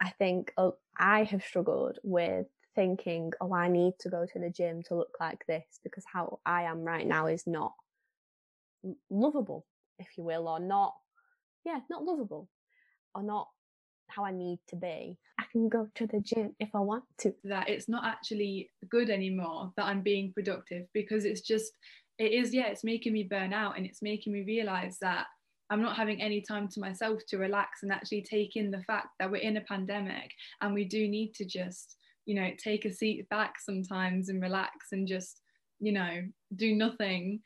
I think uh, I have struggled with thinking, oh, I need to go to the gym to look like this because how I am right now is not lovable, if you will, or not, yeah, not lovable, or not how I need to be. I can go to the gym if I want to. That it's not actually good anymore that I'm being productive because it's just, it is, yeah, it's making me burn out and it's making me realize that I'm not having any time to myself to relax and actually take in the fact that we're in a pandemic and we do need to just, you know, take a seat back sometimes and relax and just, you know, do nothing.